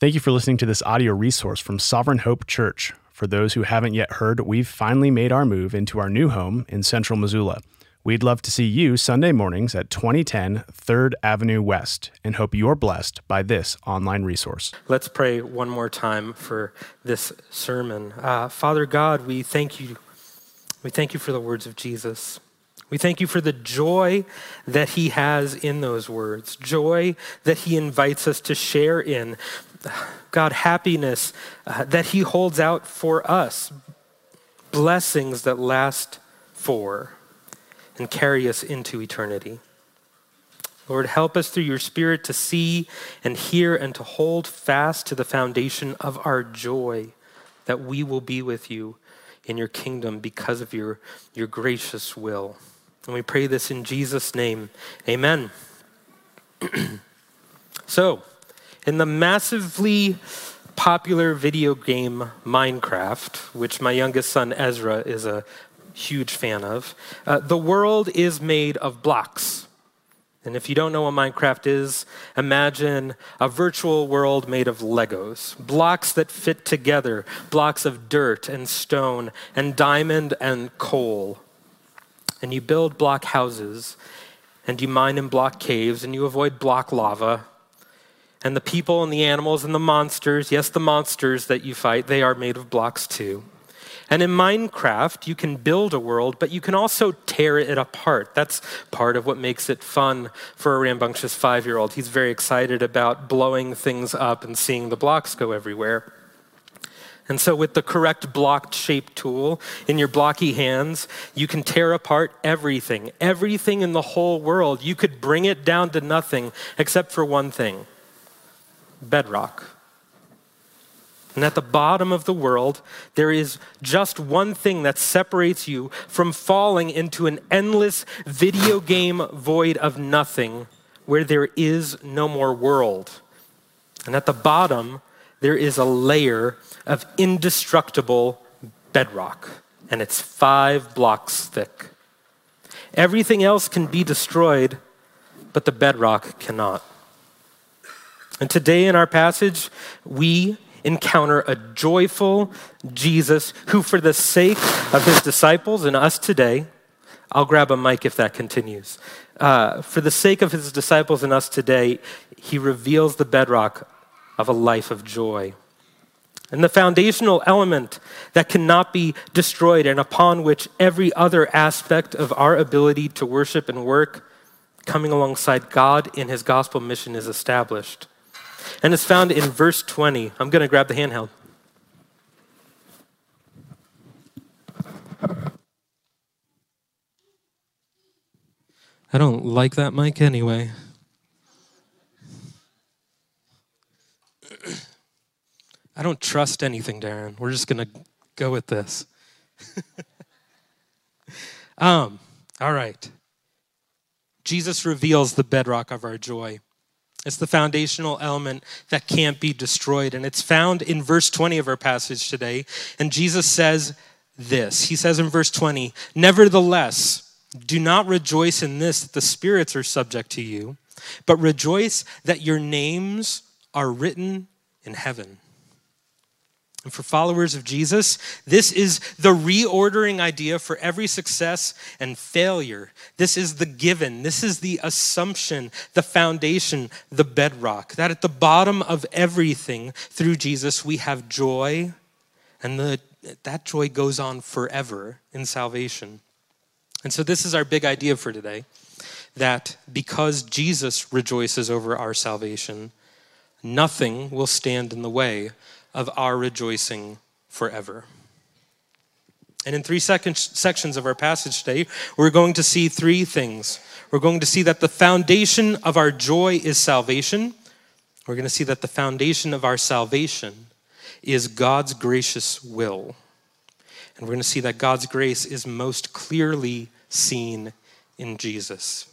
Thank you for listening to this audio resource from Sovereign Hope Church. For those who haven't yet heard, we've finally made our move into our new home in central Missoula. We'd love to see you Sunday mornings at 2010 3rd Avenue West and hope you're blessed by this online resource. Let's pray one more time for this sermon. Uh, Father God, we thank you. We thank you for the words of Jesus. We thank you for the joy that he has in those words, joy that he invites us to share in. God, happiness uh, that he holds out for us, blessings that last for and carry us into eternity. Lord, help us through your Spirit to see and hear and to hold fast to the foundation of our joy that we will be with you in your kingdom because of your, your gracious will. And we pray this in Jesus' name. Amen. so, in the massively popular video game Minecraft, which my youngest son Ezra is a huge fan of. Uh, the world is made of blocks. And if you don't know what Minecraft is, imagine a virtual world made of Legos, blocks that fit together, blocks of dirt and stone and diamond and coal. And you build block houses, and you mine in block caves, and you avoid block lava. And the people and the animals and the monsters, yes, the monsters that you fight, they are made of blocks too. And in Minecraft, you can build a world, but you can also tear it apart. That's part of what makes it fun for a rambunctious five year old. He's very excited about blowing things up and seeing the blocks go everywhere. And so, with the correct block shaped tool in your blocky hands, you can tear apart everything, everything in the whole world. You could bring it down to nothing except for one thing bedrock. And at the bottom of the world, there is just one thing that separates you from falling into an endless video game void of nothing where there is no more world. And at the bottom, there is a layer of indestructible bedrock, and it's five blocks thick. Everything else can be destroyed, but the bedrock cannot. And today in our passage, we encounter a joyful Jesus who, for the sake of his disciples and us today, I'll grab a mic if that continues. Uh, for the sake of his disciples and us today, he reveals the bedrock of a life of joy. And the foundational element that cannot be destroyed and upon which every other aspect of our ability to worship and work coming alongside God in his gospel mission is established and it's found in verse 20. I'm going to grab the handheld. I don't like that mic anyway. I don't trust anything, Darren. We're just going to go with this. um, all right. Jesus reveals the bedrock of our joy. It's the foundational element that can't be destroyed. And it's found in verse 20 of our passage today. And Jesus says this He says in verse 20, Nevertheless, do not rejoice in this that the spirits are subject to you, but rejoice that your names are written in heaven. And for followers of Jesus, this is the reordering idea for every success and failure. This is the given. This is the assumption, the foundation, the bedrock. That at the bottom of everything through Jesus, we have joy, and the, that joy goes on forever in salvation. And so, this is our big idea for today that because Jesus rejoices over our salvation, nothing will stand in the way of our rejoicing forever. And in three sections of our passage today, we're going to see three things. We're going to see that the foundation of our joy is salvation. We're going to see that the foundation of our salvation is God's gracious will. And we're going to see that God's grace is most clearly seen in Jesus.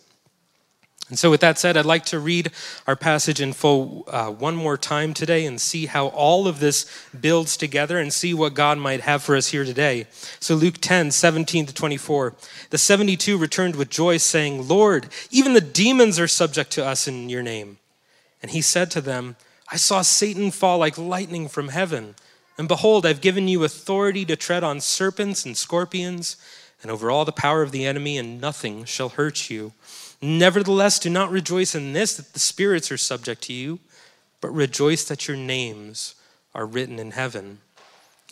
And so, with that said, I'd like to read our passage in full uh, one more time today and see how all of this builds together and see what God might have for us here today. So, Luke 10, 17 to 24. The 72 returned with joy, saying, Lord, even the demons are subject to us in your name. And he said to them, I saw Satan fall like lightning from heaven. And behold, I've given you authority to tread on serpents and scorpions and over all the power of the enemy, and nothing shall hurt you. Nevertheless, do not rejoice in this that the spirits are subject to you, but rejoice that your names are written in heaven.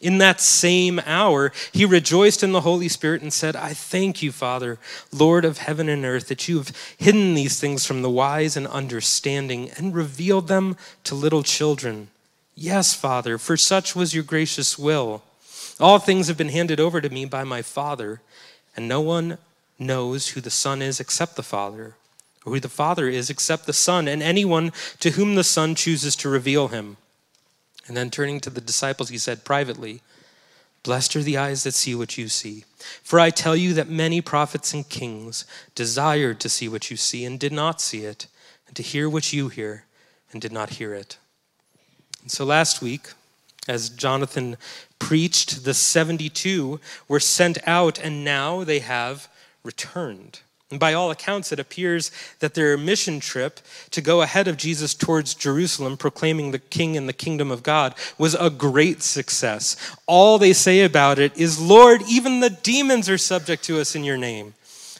In that same hour, he rejoiced in the Holy Spirit and said, I thank you, Father, Lord of heaven and earth, that you have hidden these things from the wise and understanding and revealed them to little children. Yes, Father, for such was your gracious will. All things have been handed over to me by my Father, and no one knows who the Son is except the Father, or who the Father is except the Son, and anyone to whom the Son chooses to reveal him. And then turning to the disciples, he said privately, Blessed are the eyes that see what you see. For I tell you that many prophets and kings desired to see what you see and did not see it, and to hear what you hear and did not hear it. And so last week, as Jonathan preached, the 72 were sent out, and now they have returned. And by all accounts, it appears that their mission trip to go ahead of Jesus towards Jerusalem, proclaiming the king and the kingdom of God, was a great success. All they say about it is, Lord, even the demons are subject to us in your name.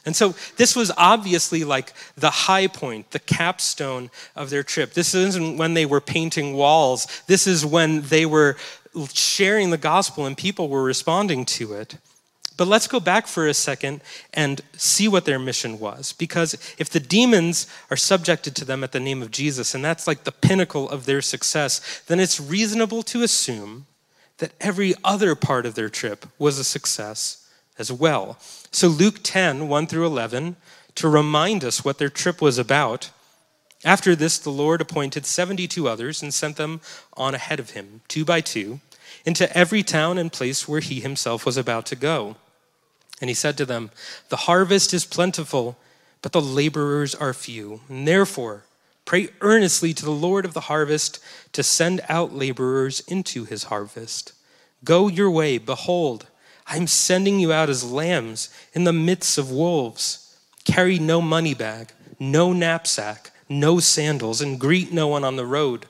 And so this was obviously like the high point, the capstone of their trip. This isn't when they were painting walls, this is when they were sharing the gospel and people were responding to it. But let's go back for a second and see what their mission was. Because if the demons are subjected to them at the name of Jesus, and that's like the pinnacle of their success, then it's reasonable to assume that every other part of their trip was a success as well. So, Luke 10, 1 through 11, to remind us what their trip was about. After this, the Lord appointed 72 others and sent them on ahead of him, two by two, into every town and place where he himself was about to go. And he said to them, The harvest is plentiful, but the laborers are few. And therefore, pray earnestly to the Lord of the harvest to send out laborers into his harvest. Go your way, behold, I am sending you out as lambs in the midst of wolves. Carry no money bag, no knapsack, no sandals, and greet no one on the road.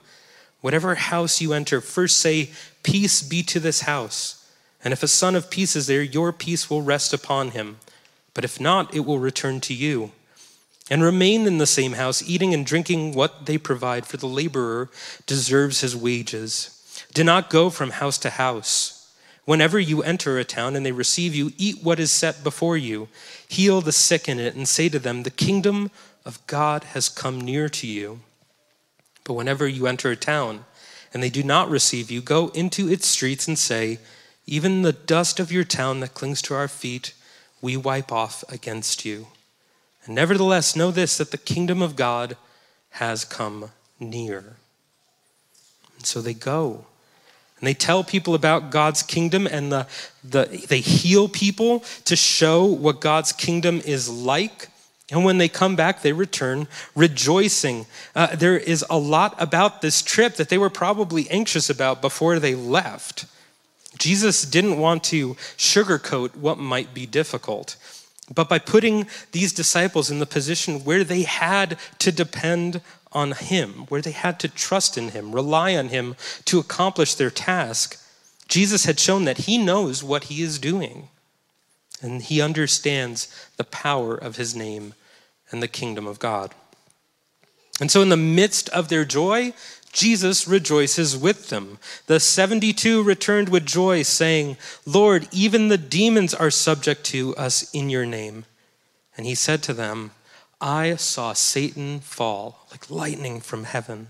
Whatever house you enter, first say, Peace be to this house. And if a son of peace is there, your peace will rest upon him. But if not, it will return to you. And remain in the same house, eating and drinking what they provide, for the laborer deserves his wages. Do not go from house to house. Whenever you enter a town and they receive you, eat what is set before you, heal the sick in it, and say to them, The kingdom of God has come near to you. But whenever you enter a town and they do not receive you, go into its streets and say, Even the dust of your town that clings to our feet, we wipe off against you. And nevertheless, know this that the kingdom of God has come near. And so they go and they tell people about God's kingdom and the, the, they heal people to show what God's kingdom is like. And when they come back, they return rejoicing. Uh, there is a lot about this trip that they were probably anxious about before they left. Jesus didn't want to sugarcoat what might be difficult. But by putting these disciples in the position where they had to depend on Him, where they had to trust in Him, rely on Him to accomplish their task, Jesus had shown that He knows what He is doing. And He understands the power of His name and the kingdom of God. And so, in the midst of their joy, Jesus rejoices with them. The 72 returned with joy, saying, Lord, even the demons are subject to us in your name. And he said to them, I saw Satan fall like lightning from heaven.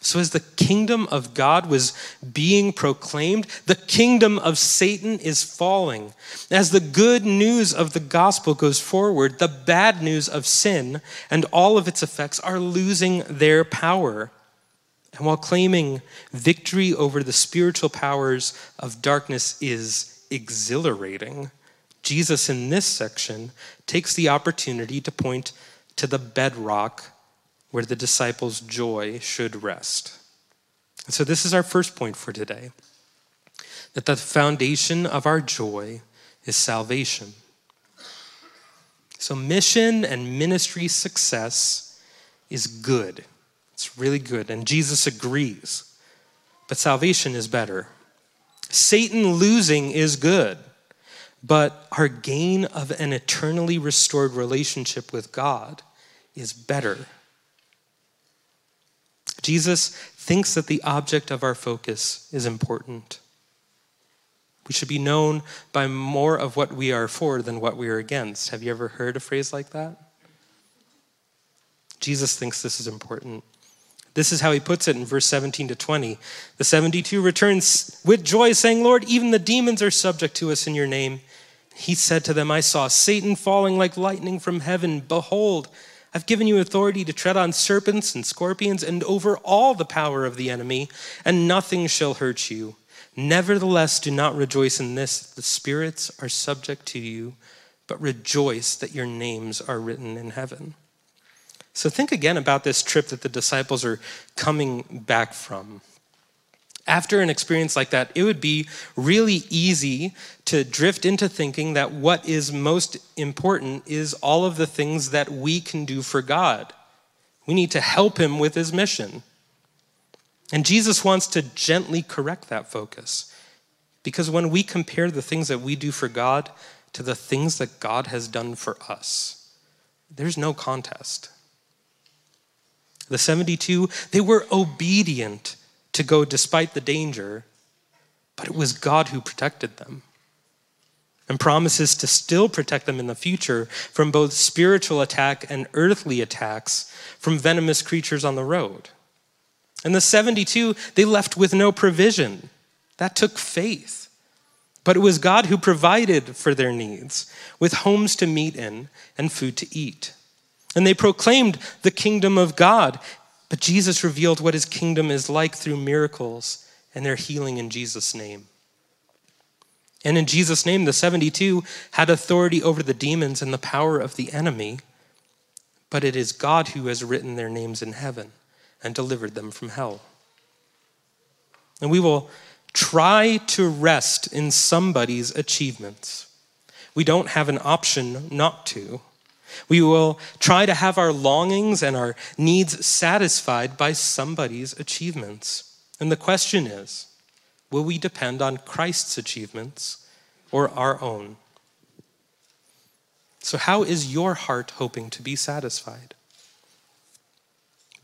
So, as the kingdom of God was being proclaimed, the kingdom of Satan is falling. As the good news of the gospel goes forward, the bad news of sin and all of its effects are losing their power. And while claiming victory over the spiritual powers of darkness is exhilarating, Jesus, in this section, takes the opportunity to point to the bedrock where the disciples' joy should rest. And so, this is our first point for today that the foundation of our joy is salvation. So, mission and ministry success is good. It's really good. And Jesus agrees. But salvation is better. Satan losing is good, but our gain of an eternally restored relationship with God is better. Jesus thinks that the object of our focus is important. We should be known by more of what we are for than what we are against. Have you ever heard a phrase like that? Jesus thinks this is important. This is how he puts it in verse 17 to 20. The 72 returns with joy, saying, Lord, even the demons are subject to us in your name. He said to them, I saw Satan falling like lightning from heaven. Behold, I've given you authority to tread on serpents and scorpions and over all the power of the enemy, and nothing shall hurt you. Nevertheless, do not rejoice in this, the spirits are subject to you, but rejoice that your names are written in heaven. So think again about this trip that the disciples are coming back from. After an experience like that, it would be really easy to drift into thinking that what is most important is all of the things that we can do for God. We need to help him with his mission. And Jesus wants to gently correct that focus. Because when we compare the things that we do for God to the things that God has done for us, there's no contest. The 72, they were obedient to go despite the danger, but it was God who protected them and promises to still protect them in the future from both spiritual attack and earthly attacks from venomous creatures on the road. And the 72, they left with no provision. That took faith. But it was God who provided for their needs with homes to meet in and food to eat. And they proclaimed the kingdom of God. But Jesus revealed what his kingdom is like through miracles and their healing in Jesus' name. And in Jesus' name, the 72 had authority over the demons and the power of the enemy. But it is God who has written their names in heaven and delivered them from hell. And we will try to rest in somebody's achievements. We don't have an option not to. We will try to have our longings and our needs satisfied by somebody's achievements. And the question is will we depend on Christ's achievements or our own? So, how is your heart hoping to be satisfied?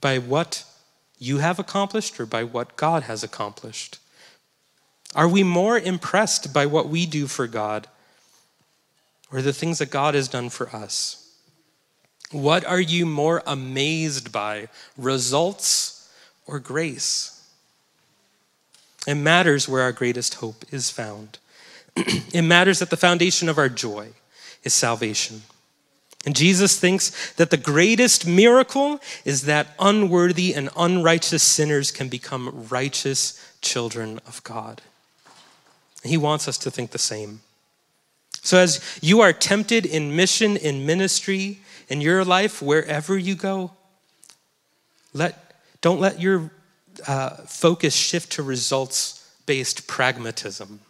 By what you have accomplished or by what God has accomplished? Are we more impressed by what we do for God or the things that God has done for us? What are you more amazed by, results or grace? It matters where our greatest hope is found. it matters that the foundation of our joy is salvation. And Jesus thinks that the greatest miracle is that unworthy and unrighteous sinners can become righteous children of God. He wants us to think the same. So, as you are tempted in mission, in ministry, in your life, wherever you go, let, don't let your uh, focus shift to results based pragmatism.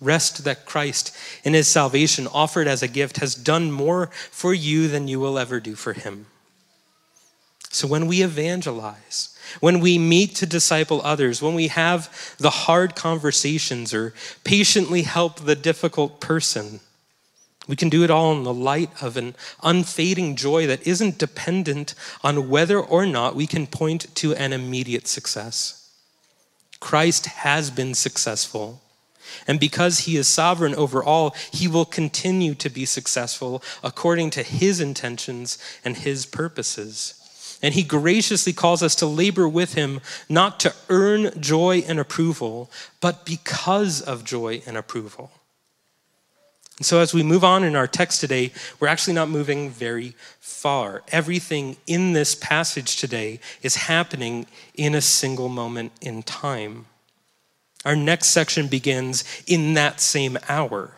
Rest that Christ, in his salvation offered as a gift, has done more for you than you will ever do for him. So when we evangelize, when we meet to disciple others, when we have the hard conversations or patiently help the difficult person, we can do it all in the light of an unfading joy that isn't dependent on whether or not we can point to an immediate success. Christ has been successful. And because he is sovereign over all, he will continue to be successful according to his intentions and his purposes. And he graciously calls us to labor with him, not to earn joy and approval, but because of joy and approval. And so, as we move on in our text today, we're actually not moving very far. Everything in this passage today is happening in a single moment in time. Our next section begins in that same hour.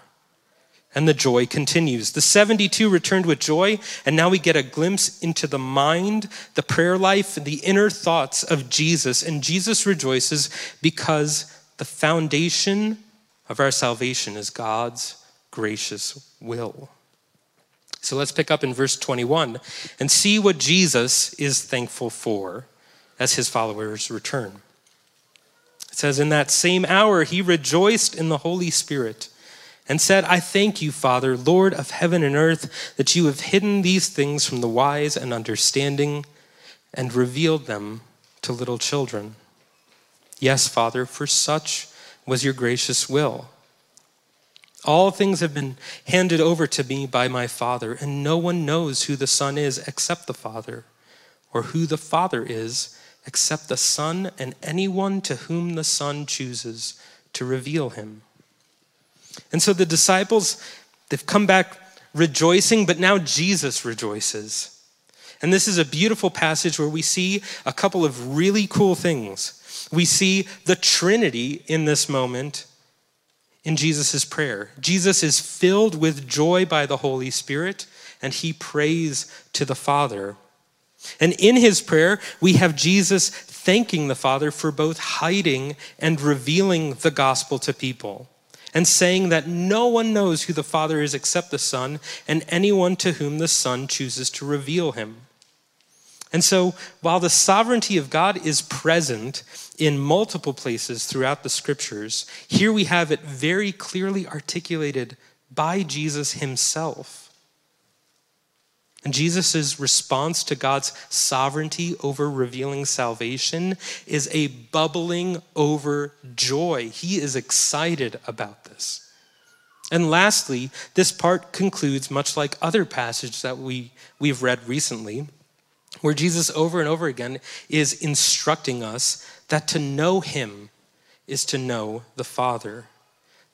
And the joy continues. The 72 returned with joy, and now we get a glimpse into the mind, the prayer life, the inner thoughts of Jesus. And Jesus rejoices because the foundation of our salvation is God's gracious will. So let's pick up in verse 21 and see what Jesus is thankful for as his followers return. It says, In that same hour, he rejoiced in the Holy Spirit and said, I thank you, Father, Lord of heaven and earth, that you have hidden these things from the wise and understanding and revealed them to little children. Yes, Father, for such was your gracious will. All things have been handed over to me by my Father, and no one knows who the Son is except the Father, or who the Father is except the Son and anyone to whom the Son chooses to reveal him. And so the disciples, they've come back rejoicing, but now Jesus rejoices. And this is a beautiful passage where we see a couple of really cool things. We see the Trinity in this moment in Jesus' prayer. Jesus is filled with joy by the Holy Spirit, and he prays to the Father. And in his prayer, we have Jesus thanking the Father for both hiding and revealing the gospel to people, and saying that no one knows who the Father is except the Son, and anyone to whom the Son chooses to reveal him. And so, while the sovereignty of God is present in multiple places throughout the scriptures, here we have it very clearly articulated by Jesus himself. And Jesus' response to God's sovereignty over revealing salvation is a bubbling over joy. He is excited about this. And lastly, this part concludes much like other passages that we, we've read recently where Jesus over and over again is instructing us that to know him is to know the Father.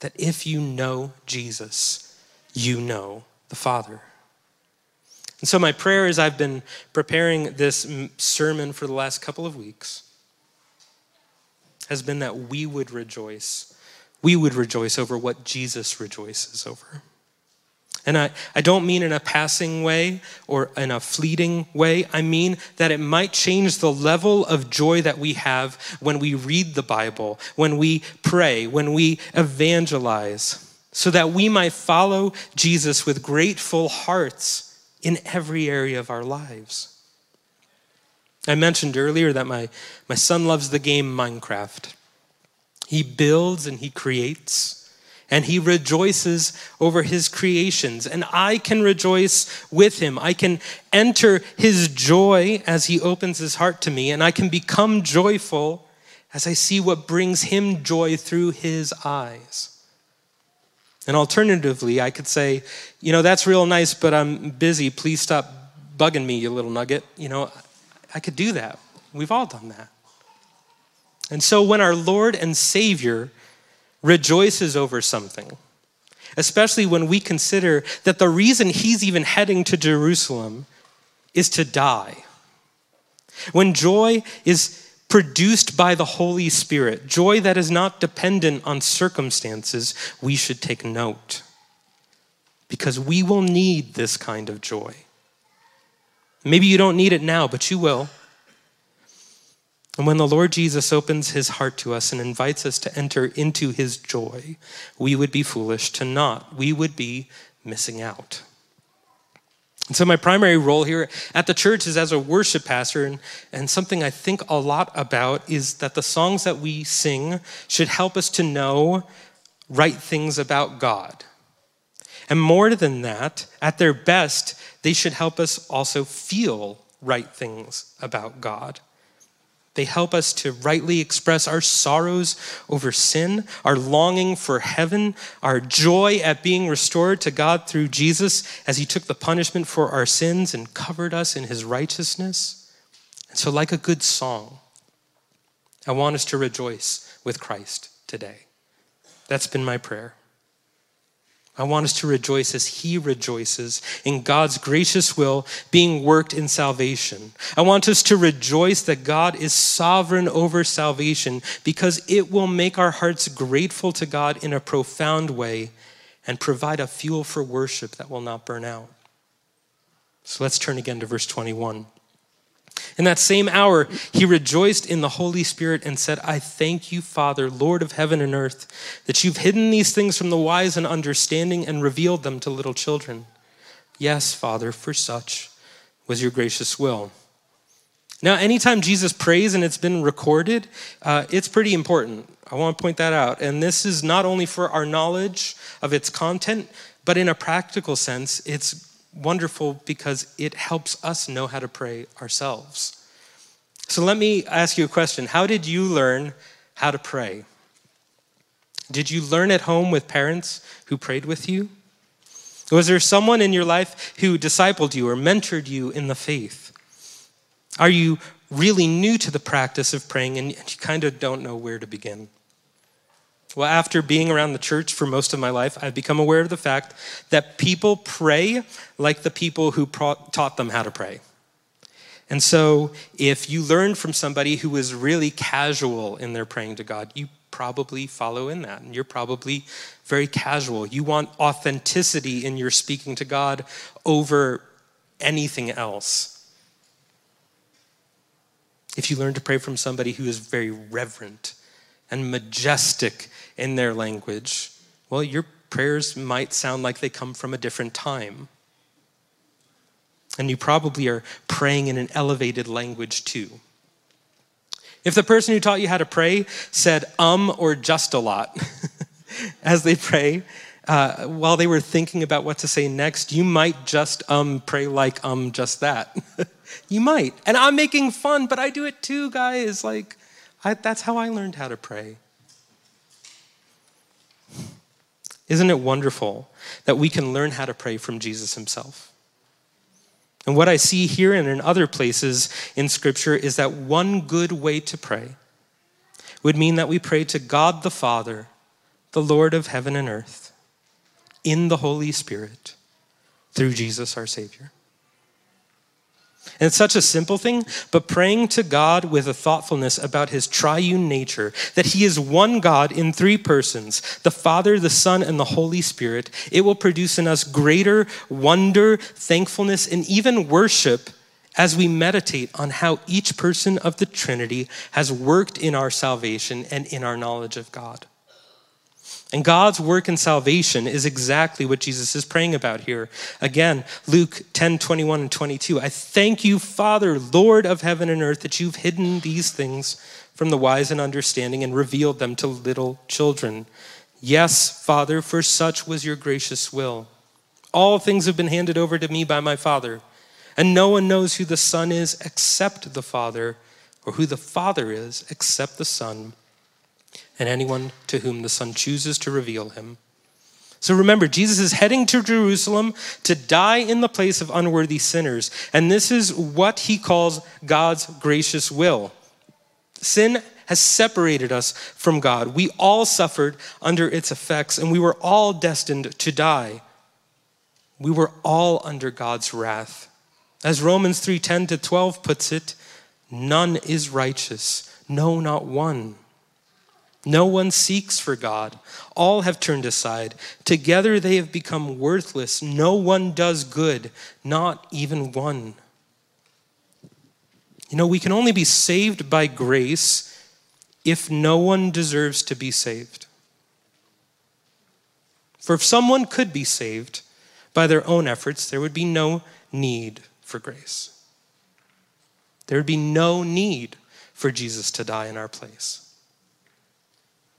That if you know Jesus, you know the Father. And so, my prayer as I've been preparing this sermon for the last couple of weeks has been that we would rejoice. We would rejoice over what Jesus rejoices over. And I, I don't mean in a passing way or in a fleeting way. I mean that it might change the level of joy that we have when we read the Bible, when we pray, when we evangelize, so that we might follow Jesus with grateful hearts in every area of our lives. I mentioned earlier that my, my son loves the game Minecraft. He builds and he creates and he rejoices over his creations. And I can rejoice with him. I can enter his joy as he opens his heart to me, and I can become joyful as I see what brings him joy through his eyes. And alternatively, I could say, you know, that's real nice, but I'm busy. Please stop bugging me, you little nugget. You know, I could do that. We've all done that. And so when our Lord and Savior rejoices over something, especially when we consider that the reason he's even heading to Jerusalem is to die. When joy is produced by the Holy Spirit, joy that is not dependent on circumstances, we should take note. Because we will need this kind of joy. Maybe you don't need it now, but you will. And when the Lord Jesus opens his heart to us and invites us to enter into his joy, we would be foolish to not. We would be missing out. And so, my primary role here at the church is as a worship pastor, and, and something I think a lot about is that the songs that we sing should help us to know right things about God. And more than that, at their best, they should help us also feel right things about God. They help us to rightly express our sorrows over sin, our longing for heaven, our joy at being restored to God through Jesus as he took the punishment for our sins and covered us in his righteousness. And so, like a good song, I want us to rejoice with Christ today. That's been my prayer. I want us to rejoice as He rejoices in God's gracious will being worked in salvation. I want us to rejoice that God is sovereign over salvation because it will make our hearts grateful to God in a profound way and provide a fuel for worship that will not burn out. So let's turn again to verse 21. In that same hour, he rejoiced in the Holy Spirit and said, I thank you, Father, Lord of heaven and earth, that you've hidden these things from the wise and understanding and revealed them to little children. Yes, Father, for such was your gracious will. Now, anytime Jesus prays and it's been recorded, uh, it's pretty important. I want to point that out. And this is not only for our knowledge of its content, but in a practical sense, it's wonderful because it helps us know how to pray ourselves. So let me ask you a question How did you learn how to pray? Did you learn at home with parents who prayed with you? Was there someone in your life who discipled you or mentored you in the faith? Are you really new to the practice of praying and you kind of don't know where to begin? Well, after being around the church for most of my life, I've become aware of the fact that people pray like the people who taught them how to pray. And so, if you learn from somebody who is really casual in their praying to God, you probably follow in that. And you're probably very casual. You want authenticity in your speaking to God over anything else. If you learn to pray from somebody who is very reverent and majestic in their language, well, your prayers might sound like they come from a different time. And you probably are praying in an elevated language too. If the person who taught you how to pray said um or just a lot as they pray, uh, while they were thinking about what to say next, you might just um pray like um just that. you might. And I'm making fun, but I do it too, guys. Like, I, that's how I learned how to pray. Isn't it wonderful that we can learn how to pray from Jesus himself? And what I see here and in other places in Scripture is that one good way to pray would mean that we pray to God the Father, the Lord of heaven and earth, in the Holy Spirit, through Jesus our Savior. And it's such a simple thing, but praying to God with a thoughtfulness about his triune nature, that he is one God in three persons, the Father, the Son, and the Holy Spirit, it will produce in us greater wonder, thankfulness, and even worship as we meditate on how each person of the Trinity has worked in our salvation and in our knowledge of God. And God's work in salvation is exactly what Jesus is praying about here. Again, Luke 10 21 and 22. I thank you, Father, Lord of heaven and earth, that you've hidden these things from the wise and understanding and revealed them to little children. Yes, Father, for such was your gracious will. All things have been handed over to me by my Father, and no one knows who the Son is except the Father, or who the Father is except the Son and anyone to whom the Son chooses to reveal him. So remember, Jesus is heading to Jerusalem to die in the place of unworthy sinners. And this is what he calls God's gracious will. Sin has separated us from God. We all suffered under its effects, and we were all destined to die. We were all under God's wrath. As Romans 3 10 to 12 puts it, none is righteous, no, not one. No one seeks for God. All have turned aside. Together they have become worthless. No one does good, not even one. You know, we can only be saved by grace if no one deserves to be saved. For if someone could be saved by their own efforts, there would be no need for grace. There would be no need for Jesus to die in our place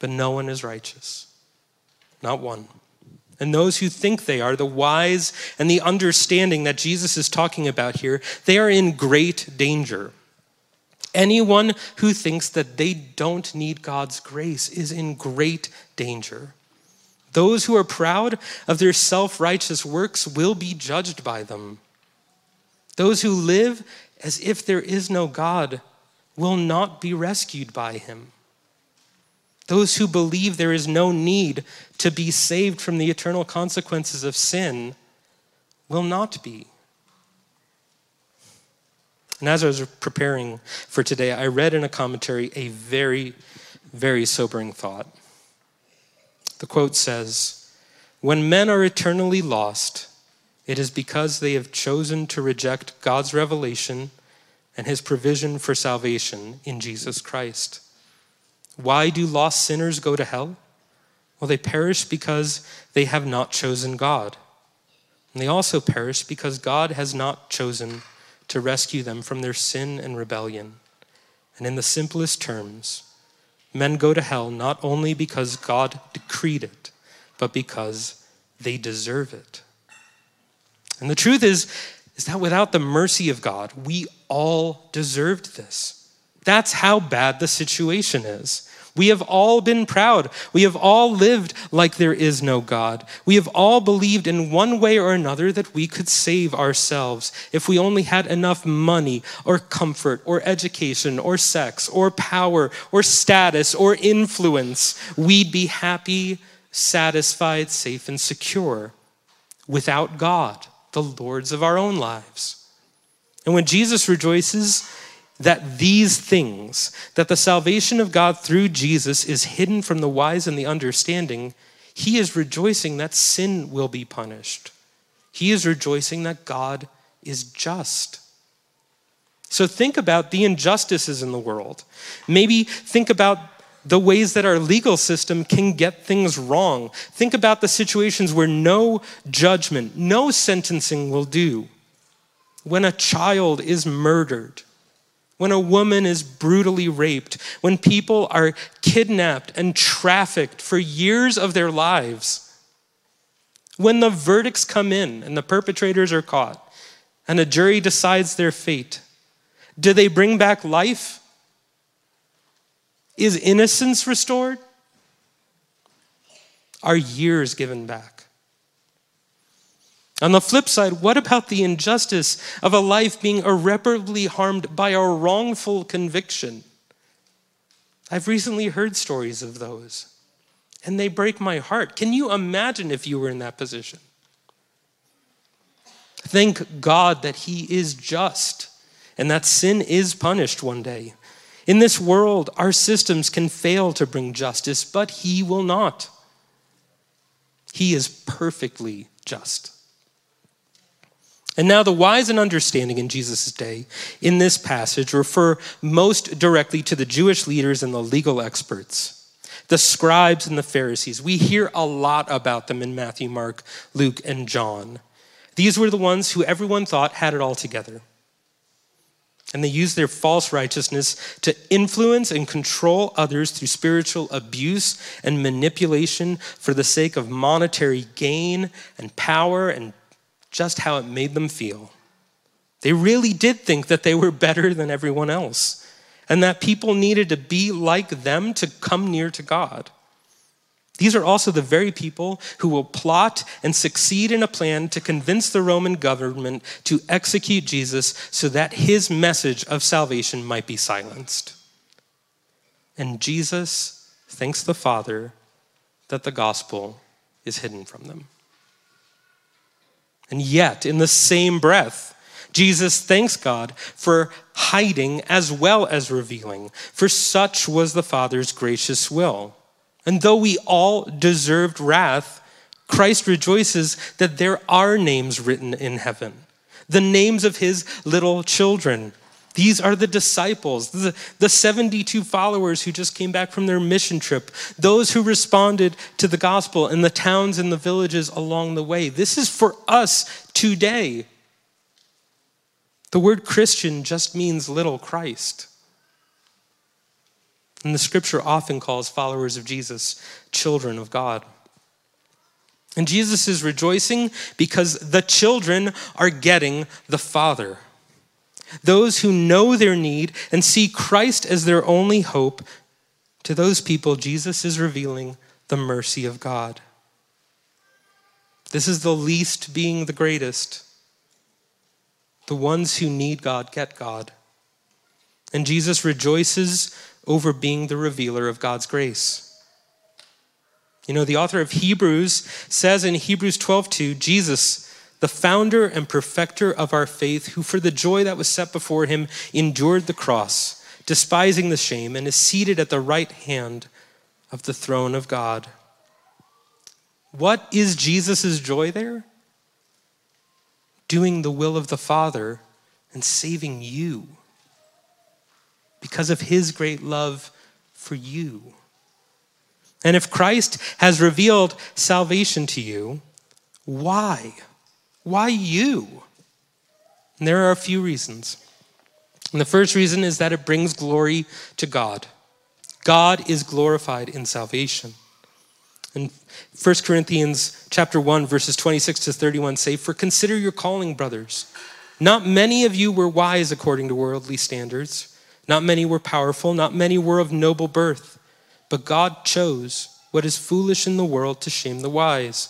but no one is righteous. Not one. And those who think they are, the wise and the understanding that Jesus is talking about here, they are in great danger. Anyone who thinks that they don't need God's grace is in great danger. Those who are proud of their self righteous works will be judged by them. Those who live as if there is no God will not be rescued by him. Those who believe there is no need to be saved from the eternal consequences of sin will not be. And as I was preparing for today, I read in a commentary a very, very sobering thought. The quote says When men are eternally lost, it is because they have chosen to reject God's revelation and his provision for salvation in Jesus Christ. Why do lost sinners go to hell? Well, they perish because they have not chosen God. And they also perish because God has not chosen to rescue them from their sin and rebellion. And in the simplest terms, men go to hell not only because God decreed it, but because they deserve it. And the truth is, is that without the mercy of God, we all deserved this. That's how bad the situation is. We have all been proud. We have all lived like there is no God. We have all believed in one way or another that we could save ourselves if we only had enough money or comfort or education or sex or power or status or influence. We'd be happy, satisfied, safe, and secure without God, the Lords of our own lives. And when Jesus rejoices, that these things, that the salvation of God through Jesus is hidden from the wise and the understanding, he is rejoicing that sin will be punished. He is rejoicing that God is just. So think about the injustices in the world. Maybe think about the ways that our legal system can get things wrong. Think about the situations where no judgment, no sentencing will do. When a child is murdered, when a woman is brutally raped, when people are kidnapped and trafficked for years of their lives, when the verdicts come in and the perpetrators are caught and a jury decides their fate, do they bring back life? Is innocence restored? Are years given back? On the flip side, what about the injustice of a life being irreparably harmed by a wrongful conviction? I've recently heard stories of those, and they break my heart. Can you imagine if you were in that position? Thank God that He is just and that sin is punished one day. In this world, our systems can fail to bring justice, but He will not. He is perfectly just. And now, the wise and understanding in Jesus' day in this passage refer most directly to the Jewish leaders and the legal experts, the scribes and the Pharisees. We hear a lot about them in Matthew, Mark, Luke, and John. These were the ones who everyone thought had it all together. And they used their false righteousness to influence and control others through spiritual abuse and manipulation for the sake of monetary gain and power and just how it made them feel. They really did think that they were better than everyone else and that people needed to be like them to come near to God. These are also the very people who will plot and succeed in a plan to convince the Roman government to execute Jesus so that his message of salvation might be silenced. And Jesus thanks the Father that the gospel is hidden from them. And yet, in the same breath, Jesus thanks God for hiding as well as revealing, for such was the Father's gracious will. And though we all deserved wrath, Christ rejoices that there are names written in heaven, the names of his little children these are the disciples, the, the 72 followers who just came back from their mission trip, those who responded to the gospel in the towns and the villages along the way. This is for us today. The word Christian just means little Christ. And the scripture often calls followers of Jesus children of God. And Jesus is rejoicing because the children are getting the Father. Those who know their need and see Christ as their only hope, to those people, Jesus is revealing the mercy of God. This is the least being the greatest. The ones who need God get God. And Jesus rejoices over being the revealer of God's grace. You know, the author of Hebrews says in Hebrews 12:2, Jesus the founder and perfecter of our faith, who for the joy that was set before him endured the cross, despising the shame, and is seated at the right hand of the throne of God. What is Jesus' joy there? Doing the will of the Father and saving you because of his great love for you. And if Christ has revealed salvation to you, why? Why you? And there are a few reasons. And the first reason is that it brings glory to God. God is glorified in salvation. And 1 Corinthians chapter 1 verses 26 to 31 say, "For consider your calling, brothers. Not many of you were wise according to worldly standards. Not many were powerful, not many were of noble birth, but God chose what is foolish in the world to shame the wise."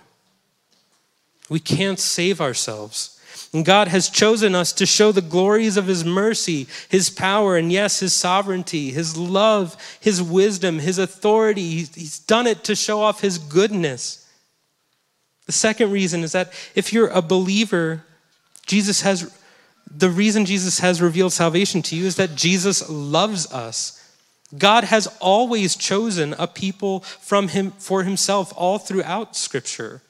We can't save ourselves. And God has chosen us to show the glories of His mercy, His power, and yes, His sovereignty, His love, His wisdom, His authority. He's done it to show off His goodness. The second reason is that if you're a believer, Jesus has, the reason Jesus has revealed salvation to you is that Jesus loves us. God has always chosen a people from him for himself all throughout scripture.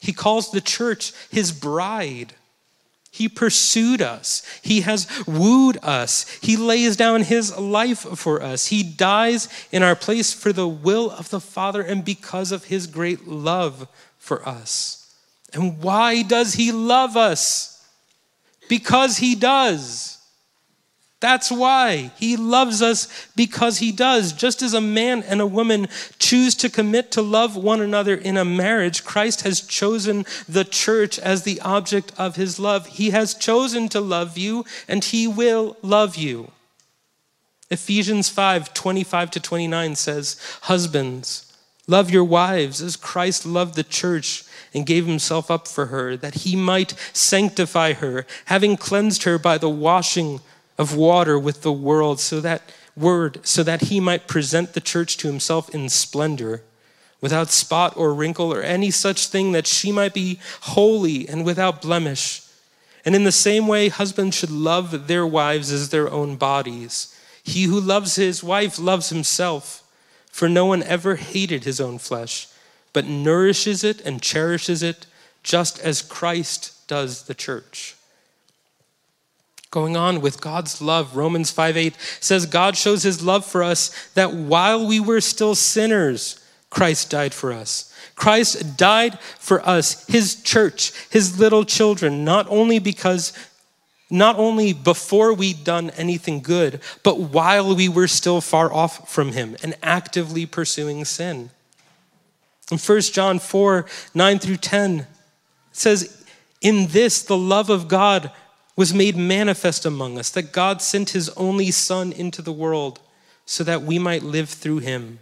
He calls the church his bride. He pursued us. He has wooed us. He lays down his life for us. He dies in our place for the will of the Father and because of his great love for us. And why does he love us? Because he does. That's why he loves us because he does. Just as a man and a woman choose to commit to love one another in a marriage, Christ has chosen the church as the object of his love. He has chosen to love you and he will love you. Ephesians 5 25 to 29 says, Husbands, love your wives as Christ loved the church and gave himself up for her, that he might sanctify her, having cleansed her by the washing of water with the world so that word so that he might present the church to himself in splendor without spot or wrinkle or any such thing that she might be holy and without blemish. And in the same way husbands should love their wives as their own bodies. He who loves his wife loves himself for no one ever hated his own flesh but nourishes it and cherishes it just as Christ does the church going on with God's love. Romans 5 8 says, God shows his love for us that while we were still sinners, Christ died for us. Christ died for us, his church, his little children, not only because not only before we'd done anything good, but while we were still far off from him and actively pursuing sin. In 1 John 4 9 through 10, it says, In this the love of God was made manifest among us, that God sent his only Son into the world so that we might live through him.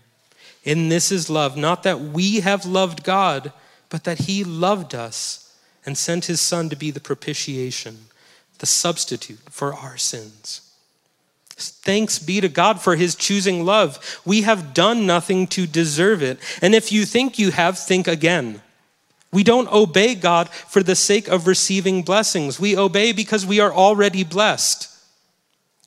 And this is love, not that we have loved God, but that he loved us and sent his Son to be the propitiation, the substitute for our sins. Thanks be to God for his choosing love. We have done nothing to deserve it. And if you think you have, think again. We don't obey God for the sake of receiving blessings. We obey because we are already blessed.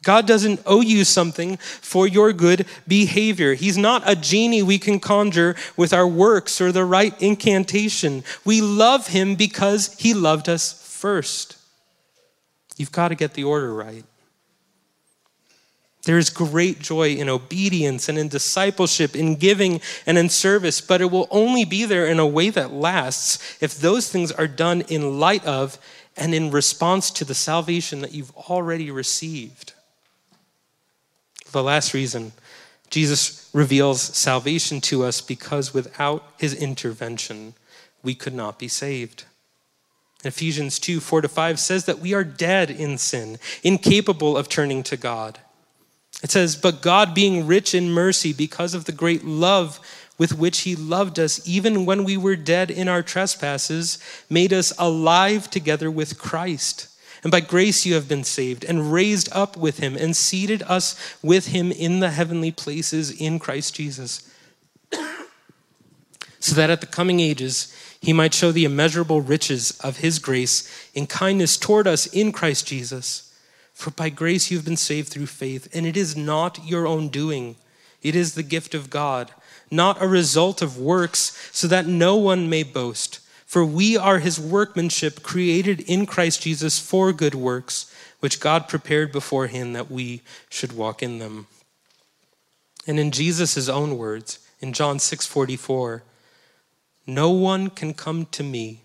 God doesn't owe you something for your good behavior. He's not a genie we can conjure with our works or the right incantation. We love Him because He loved us first. You've got to get the order right. There is great joy in obedience and in discipleship, in giving and in service, but it will only be there in a way that lasts if those things are done in light of and in response to the salvation that you've already received. The last reason Jesus reveals salvation to us because without his intervention, we could not be saved. Ephesians 2 4 to 5 says that we are dead in sin, incapable of turning to God. It says, But God, being rich in mercy, because of the great love with which He loved us, even when we were dead in our trespasses, made us alive together with Christ. And by grace you have been saved, and raised up with Him, and seated us with Him in the heavenly places in Christ Jesus. so that at the coming ages he might show the immeasurable riches of his grace in kindness toward us in Christ Jesus. For by grace you have been saved through faith, and it is not your own doing, it is the gift of God, not a result of works, so that no one may boast. For we are his workmanship, created in Christ Jesus for good works, which God prepared beforehand that we should walk in them. And in Jesus' own words, in John 6 44, no one can come to me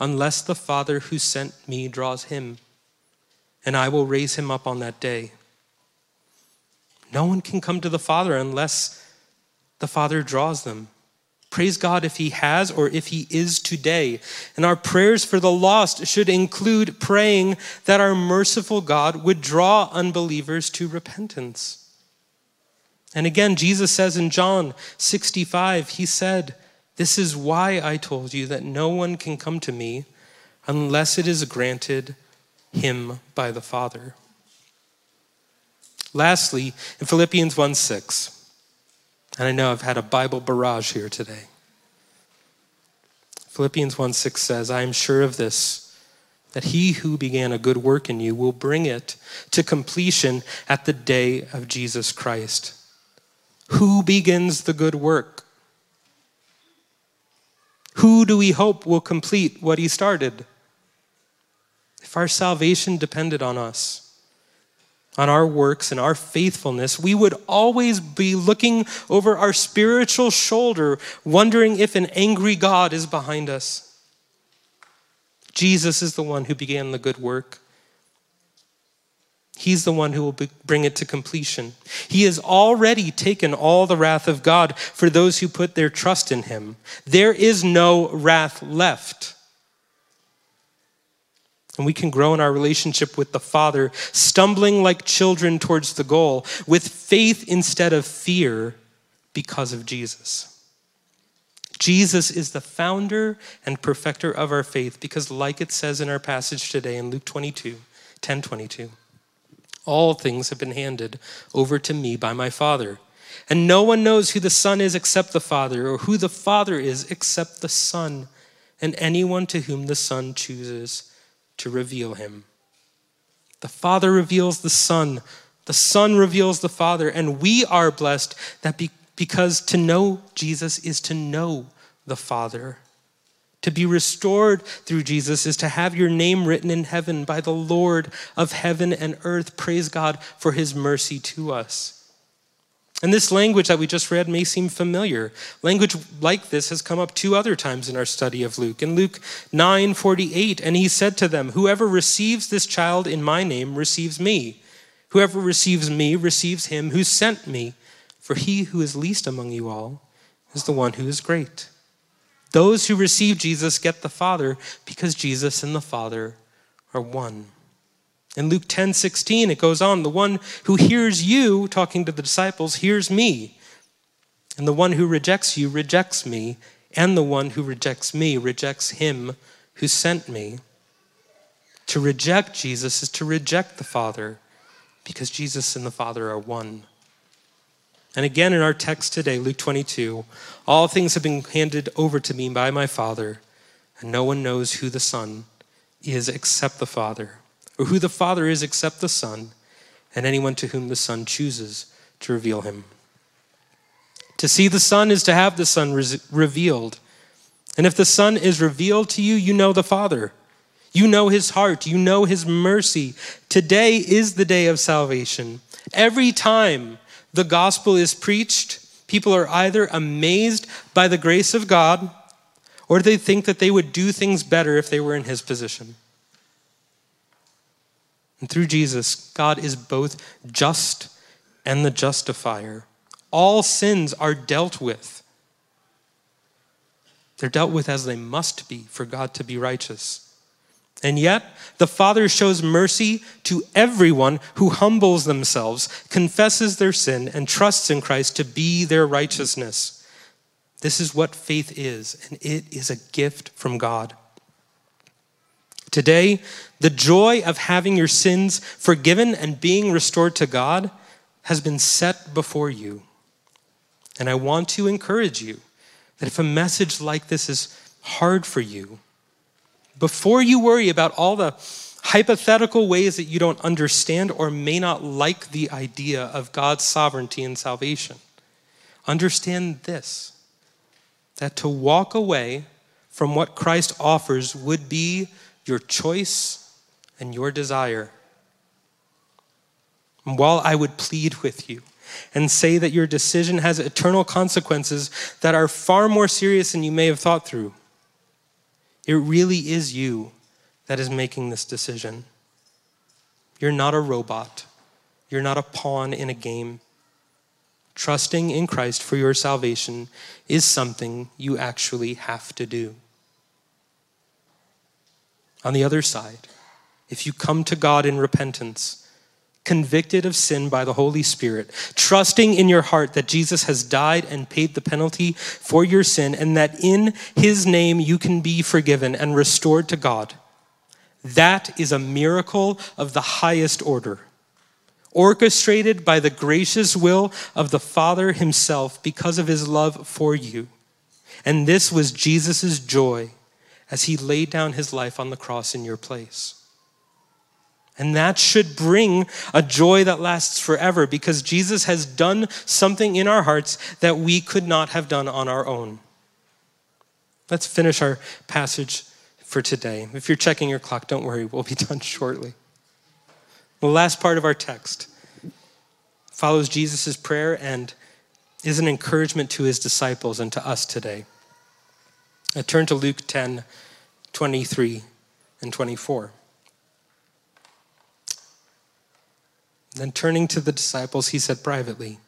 unless the Father who sent me draws him, and I will raise him up on that day. No one can come to the Father unless the Father draws them. Praise God if He has or if He is today. And our prayers for the lost should include praying that our merciful God would draw unbelievers to repentance. And again, Jesus says in John 65, He said, this is why I told you that no one can come to me unless it is granted him by the Father. Lastly, in Philippians 1 6, and I know I've had a Bible barrage here today. Philippians 1 6 says, I am sure of this, that he who began a good work in you will bring it to completion at the day of Jesus Christ. Who begins the good work? Who do we hope will complete what he started? If our salvation depended on us, on our works and our faithfulness, we would always be looking over our spiritual shoulder, wondering if an angry God is behind us. Jesus is the one who began the good work. He's the one who will bring it to completion. He has already taken all the wrath of God for those who put their trust in him. There is no wrath left. And we can grow in our relationship with the Father, stumbling like children towards the goal, with faith instead of fear because of Jesus. Jesus is the founder and perfecter of our faith because, like it says in our passage today in Luke 22, 10 22. All things have been handed over to me by my Father. And no one knows who the Son is except the Father, or who the Father is except the Son, and anyone to whom the Son chooses to reveal him. The Father reveals the Son, the Son reveals the Father, and we are blessed that be, because to know Jesus is to know the Father. To be restored through Jesus is to have your name written in heaven by the Lord of heaven and earth. Praise God for his mercy to us. And this language that we just read may seem familiar. Language like this has come up two other times in our study of Luke. In Luke 9 48, and he said to them, Whoever receives this child in my name receives me. Whoever receives me receives him who sent me. For he who is least among you all is the one who is great. Those who receive Jesus get the Father because Jesus and the Father are one. In Luke 10 16, it goes on the one who hears you talking to the disciples hears me. And the one who rejects you rejects me. And the one who rejects me rejects him who sent me. To reject Jesus is to reject the Father because Jesus and the Father are one. And again in our text today, Luke 22, all things have been handed over to me by my Father, and no one knows who the Son is except the Father, or who the Father is except the Son, and anyone to whom the Son chooses to reveal him. To see the Son is to have the Son re- revealed. And if the Son is revealed to you, you know the Father. You know his heart. You know his mercy. Today is the day of salvation. Every time the gospel is preached, people are either amazed by the grace of God or they think that they would do things better if they were in his position. And through Jesus, God is both just and the justifier. All sins are dealt with. They're dealt with as they must be for God to be righteous. And yet, the Father shows mercy to everyone who humbles themselves, confesses their sin, and trusts in Christ to be their righteousness. This is what faith is, and it is a gift from God. Today, the joy of having your sins forgiven and being restored to God has been set before you. And I want to encourage you that if a message like this is hard for you, before you worry about all the hypothetical ways that you don't understand or may not like the idea of God's sovereignty and salvation, understand this that to walk away from what Christ offers would be your choice and your desire. And while I would plead with you and say that your decision has eternal consequences that are far more serious than you may have thought through, it really is you that is making this decision. You're not a robot, you're not a pawn in a game. Trusting in Christ for your salvation is something you actually have to do. On the other side, if you come to God in repentance, convicted of sin by the Holy Spirit, trusting in your heart that Jesus has died and paid the penalty for your sin, and that in his name you can be forgiven and restored to God. That is a miracle of the highest order, orchestrated by the gracious will of the Father himself because of his love for you. And this was Jesus' joy as he laid down his life on the cross in your place. And that should bring a joy that lasts forever because Jesus has done something in our hearts that we could not have done on our own. Let's finish our passage for today. If you're checking your clock, don't worry, we'll be done shortly. The last part of our text follows Jesus' prayer and is an encouragement to his disciples and to us today. I turn to Luke 10 23 and 24. Then turning to the disciples, he said privately,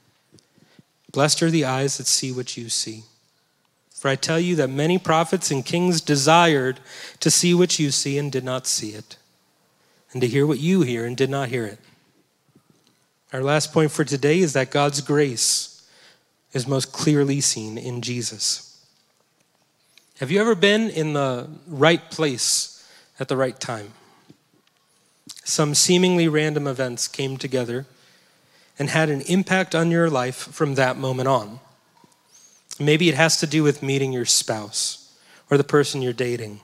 Blessed are the eyes that see what you see. For I tell you that many prophets and kings desired to see what you see and did not see it, and to hear what you hear and did not hear it. Our last point for today is that God's grace is most clearly seen in Jesus. Have you ever been in the right place at the right time? some seemingly random events came together and had an impact on your life from that moment on. Maybe it has to do with meeting your spouse or the person you're dating.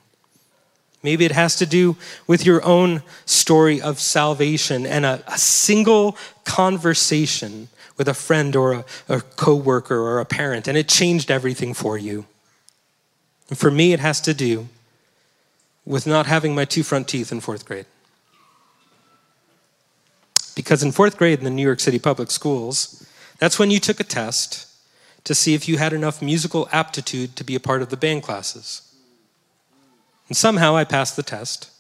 Maybe it has to do with your own story of salvation and a, a single conversation with a friend or a, a coworker or a parent, and it changed everything for you. And for me, it has to do with not having my two front teeth in fourth grade. Because in fourth grade in the New York City public schools, that's when you took a test to see if you had enough musical aptitude to be a part of the band classes. And somehow I passed the test.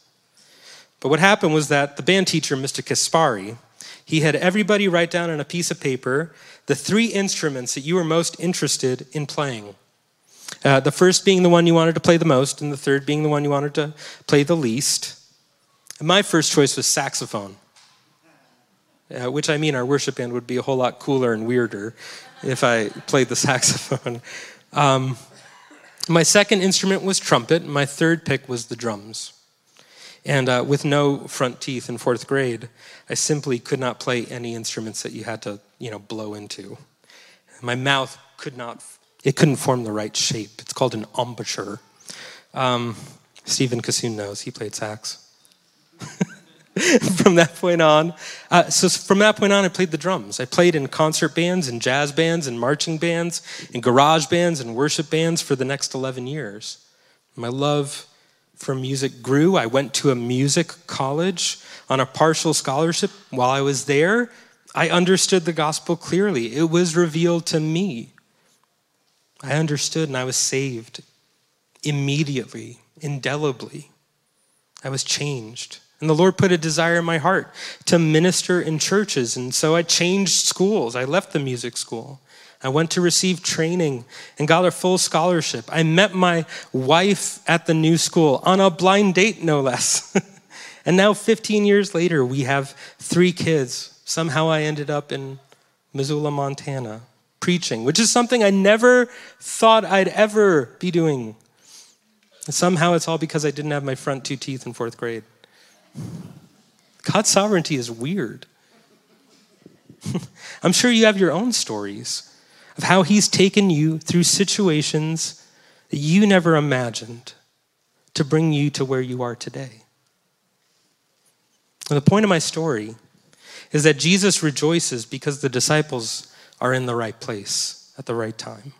But what happened was that the band teacher, Mr. Kaspari, he had everybody write down on a piece of paper the three instruments that you were most interested in playing. Uh, the first being the one you wanted to play the most, and the third being the one you wanted to play the least. And my first choice was saxophone. Uh, which I mean, our worship band would be a whole lot cooler and weirder if I played the saxophone. Um, my second instrument was trumpet. and My third pick was the drums. And uh, with no front teeth in fourth grade, I simply could not play any instruments that you had to, you know, blow into. My mouth could not, it couldn't form the right shape. It's called an embouchure. Um, Stephen Cassoon knows, he played sax. from that point on. Uh, so from that point on, I played the drums. I played in concert bands and jazz bands and marching bands and garage bands and worship bands for the next 11 years. My love for music grew. I went to a music college on a partial scholarship. While I was there, I understood the gospel clearly. It was revealed to me. I understood and I was saved immediately, indelibly. I was changed. And the Lord put a desire in my heart to minister in churches. And so I changed schools. I left the music school. I went to receive training and got a full scholarship. I met my wife at the new school on a blind date, no less. and now, 15 years later, we have three kids. Somehow I ended up in Missoula, Montana, preaching, which is something I never thought I'd ever be doing. And somehow it's all because I didn't have my front two teeth in fourth grade. God's sovereignty is weird. I'm sure you have your own stories of how he's taken you through situations that you never imagined to bring you to where you are today. And the point of my story is that Jesus rejoices because the disciples are in the right place at the right time.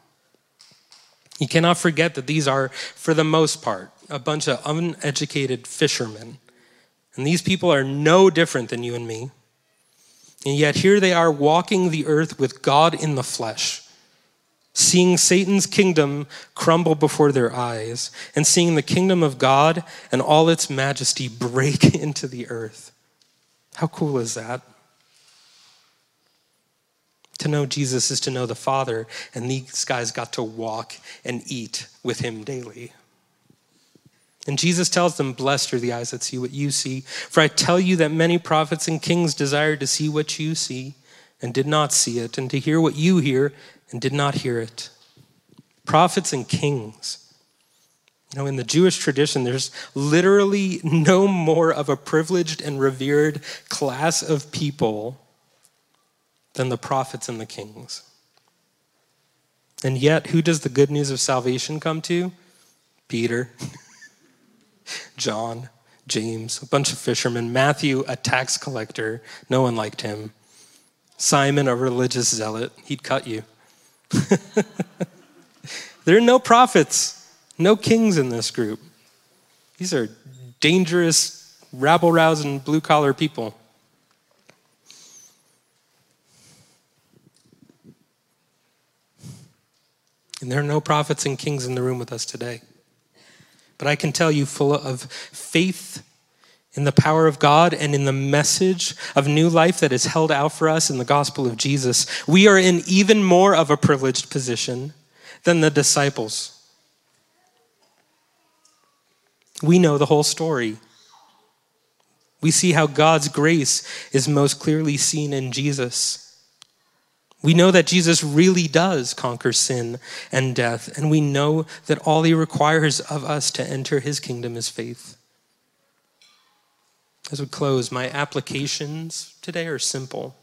You cannot forget that these are, for the most part, a bunch of uneducated fishermen. And these people are no different than you and me. And yet here they are walking the earth with God in the flesh, seeing Satan's kingdom crumble before their eyes, and seeing the kingdom of God and all its majesty break into the earth. How cool is that? To know Jesus is to know the Father, and these guys got to walk and eat with him daily. And Jesus tells them, Blessed are the eyes that see what you see. For I tell you that many prophets and kings desired to see what you see and did not see it, and to hear what you hear and did not hear it. Prophets and kings. You know, in the Jewish tradition, there's literally no more of a privileged and revered class of people than the prophets and the kings. And yet, who does the good news of salvation come to? Peter, John, James, a bunch of fishermen, Matthew, a tax collector, no one liked him, Simon, a religious zealot, he'd cut you. there are no prophets, no kings in this group. These are dangerous, rabble rousing, blue collar people. And there are no prophets and kings in the room with us today. But I can tell you, full of faith in the power of God and in the message of new life that is held out for us in the gospel of Jesus, we are in even more of a privileged position than the disciples. We know the whole story. We see how God's grace is most clearly seen in Jesus. We know that Jesus really does conquer sin and death, and we know that all he requires of us to enter his kingdom is faith. As we close, my applications today are simple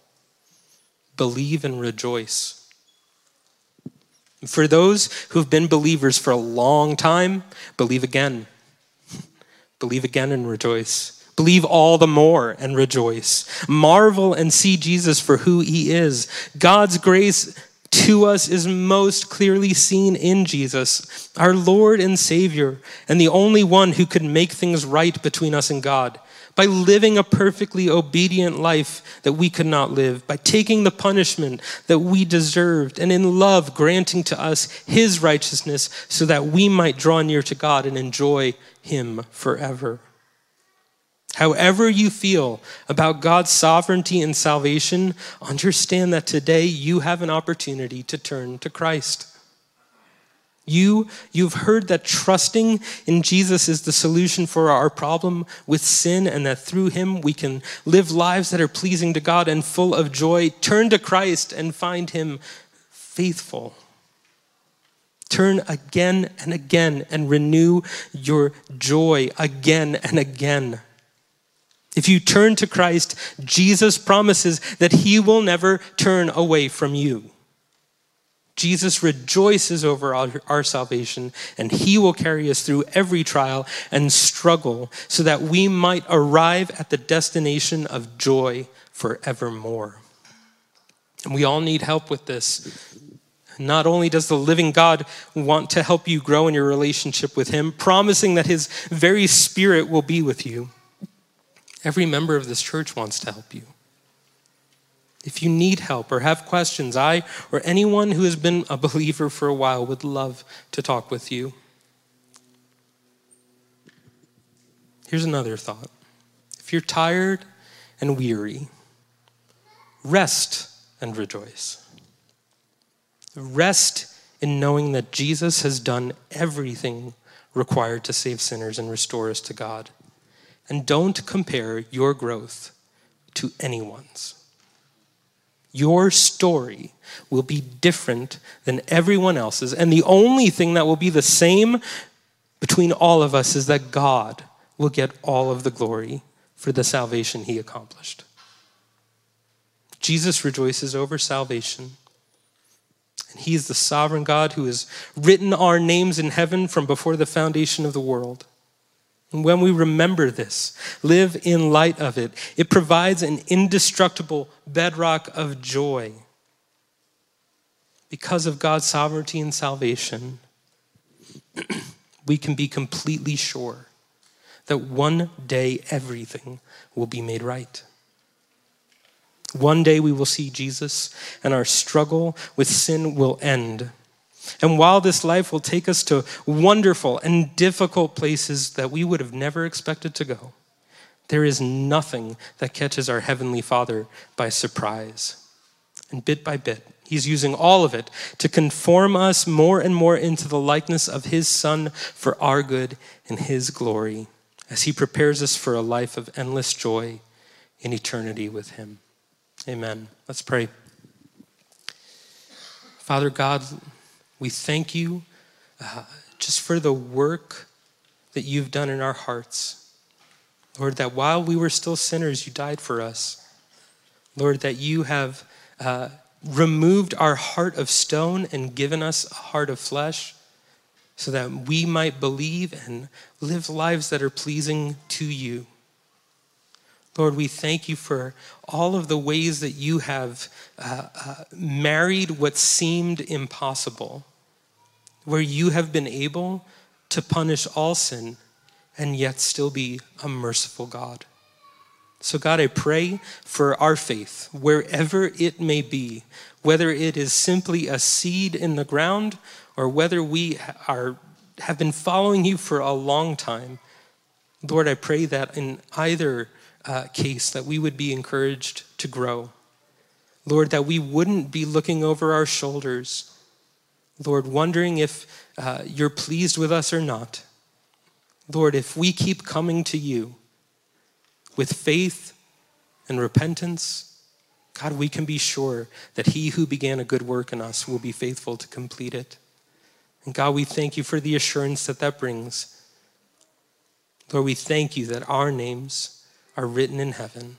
believe and rejoice. For those who've been believers for a long time, believe again. believe again and rejoice. Believe all the more and rejoice. Marvel and see Jesus for who he is. God's grace to us is most clearly seen in Jesus, our Lord and Savior, and the only one who could make things right between us and God. By living a perfectly obedient life that we could not live, by taking the punishment that we deserved, and in love granting to us his righteousness so that we might draw near to God and enjoy him forever. However, you feel about God's sovereignty and salvation, understand that today you have an opportunity to turn to Christ. You, you've heard that trusting in Jesus is the solution for our problem with sin, and that through him we can live lives that are pleasing to God and full of joy. Turn to Christ and find him faithful. Turn again and again and renew your joy again and again. If you turn to Christ, Jesus promises that he will never turn away from you. Jesus rejoices over our, our, salvation, and he will carry us through every trial and struggle so that we might arrive at the destination of joy forevermore. And we all need help with this. Not only does the living God want to help you grow in your relationship with him, promising that his very spirit will be with you Every member of this church wants to help you. If you need help or have questions, I or anyone who has been a believer for a while would love to talk with you. Here's another thought. If you're tired and weary, rest and rejoice. Rest in knowing that Jesus has done everything required to save sinners and restore us to God. And don't compare your growth to anyone's. Your story will be different than everyone else's. And the only thing that will be the same between all of us is that God will get all of the glory for the salvation he accomplished. Jesus rejoices over salvation. And He is the sovereign God who has written our names in heaven from before the foundation of the world. When we remember this, live in light of it, it provides an indestructible bedrock of joy. Because of God's sovereignty and salvation, we can be completely sure that one day everything will be made right. One day we will see Jesus and our struggle with sin will end. And while this life will take us to wonderful and difficult places that we would have never expected to go, there is nothing that catches our Heavenly Father by surprise. And bit by bit, He's using all of it to conform us more and more into the likeness of His Son for our good and His glory as He prepares us for a life of endless joy in eternity with Him. Amen. Let's pray. Father God, we thank you uh, just for the work that you've done in our hearts. Lord, that while we were still sinners, you died for us. Lord, that you have uh, removed our heart of stone and given us a heart of flesh so that we might believe and live lives that are pleasing to you. Lord, we thank you for all of the ways that you have uh, uh, married what seemed impossible, where you have been able to punish all sin and yet still be a merciful God. So, God, I pray for our faith, wherever it may be, whether it is simply a seed in the ground or whether we are, have been following you for a long time. Lord, I pray that in either uh, case that we would be encouraged to grow. Lord, that we wouldn't be looking over our shoulders, Lord, wondering if uh, you're pleased with us or not. Lord, if we keep coming to you with faith and repentance, God, we can be sure that he who began a good work in us will be faithful to complete it. And God, we thank you for the assurance that that brings. Lord, we thank you that our names are written in heaven.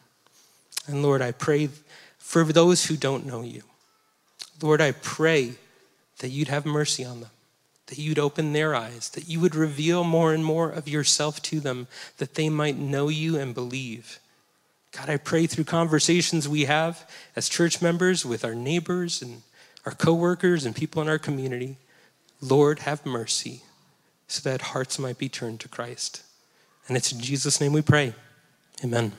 And Lord, I pray for those who don't know you. Lord, I pray that you'd have mercy on them, that you'd open their eyes, that you would reveal more and more of yourself to them, that they might know you and believe. God, I pray through conversations we have as church members with our neighbors and our coworkers and people in our community, Lord, have mercy so that hearts might be turned to Christ. And it's in Jesus' name we pray. Amen.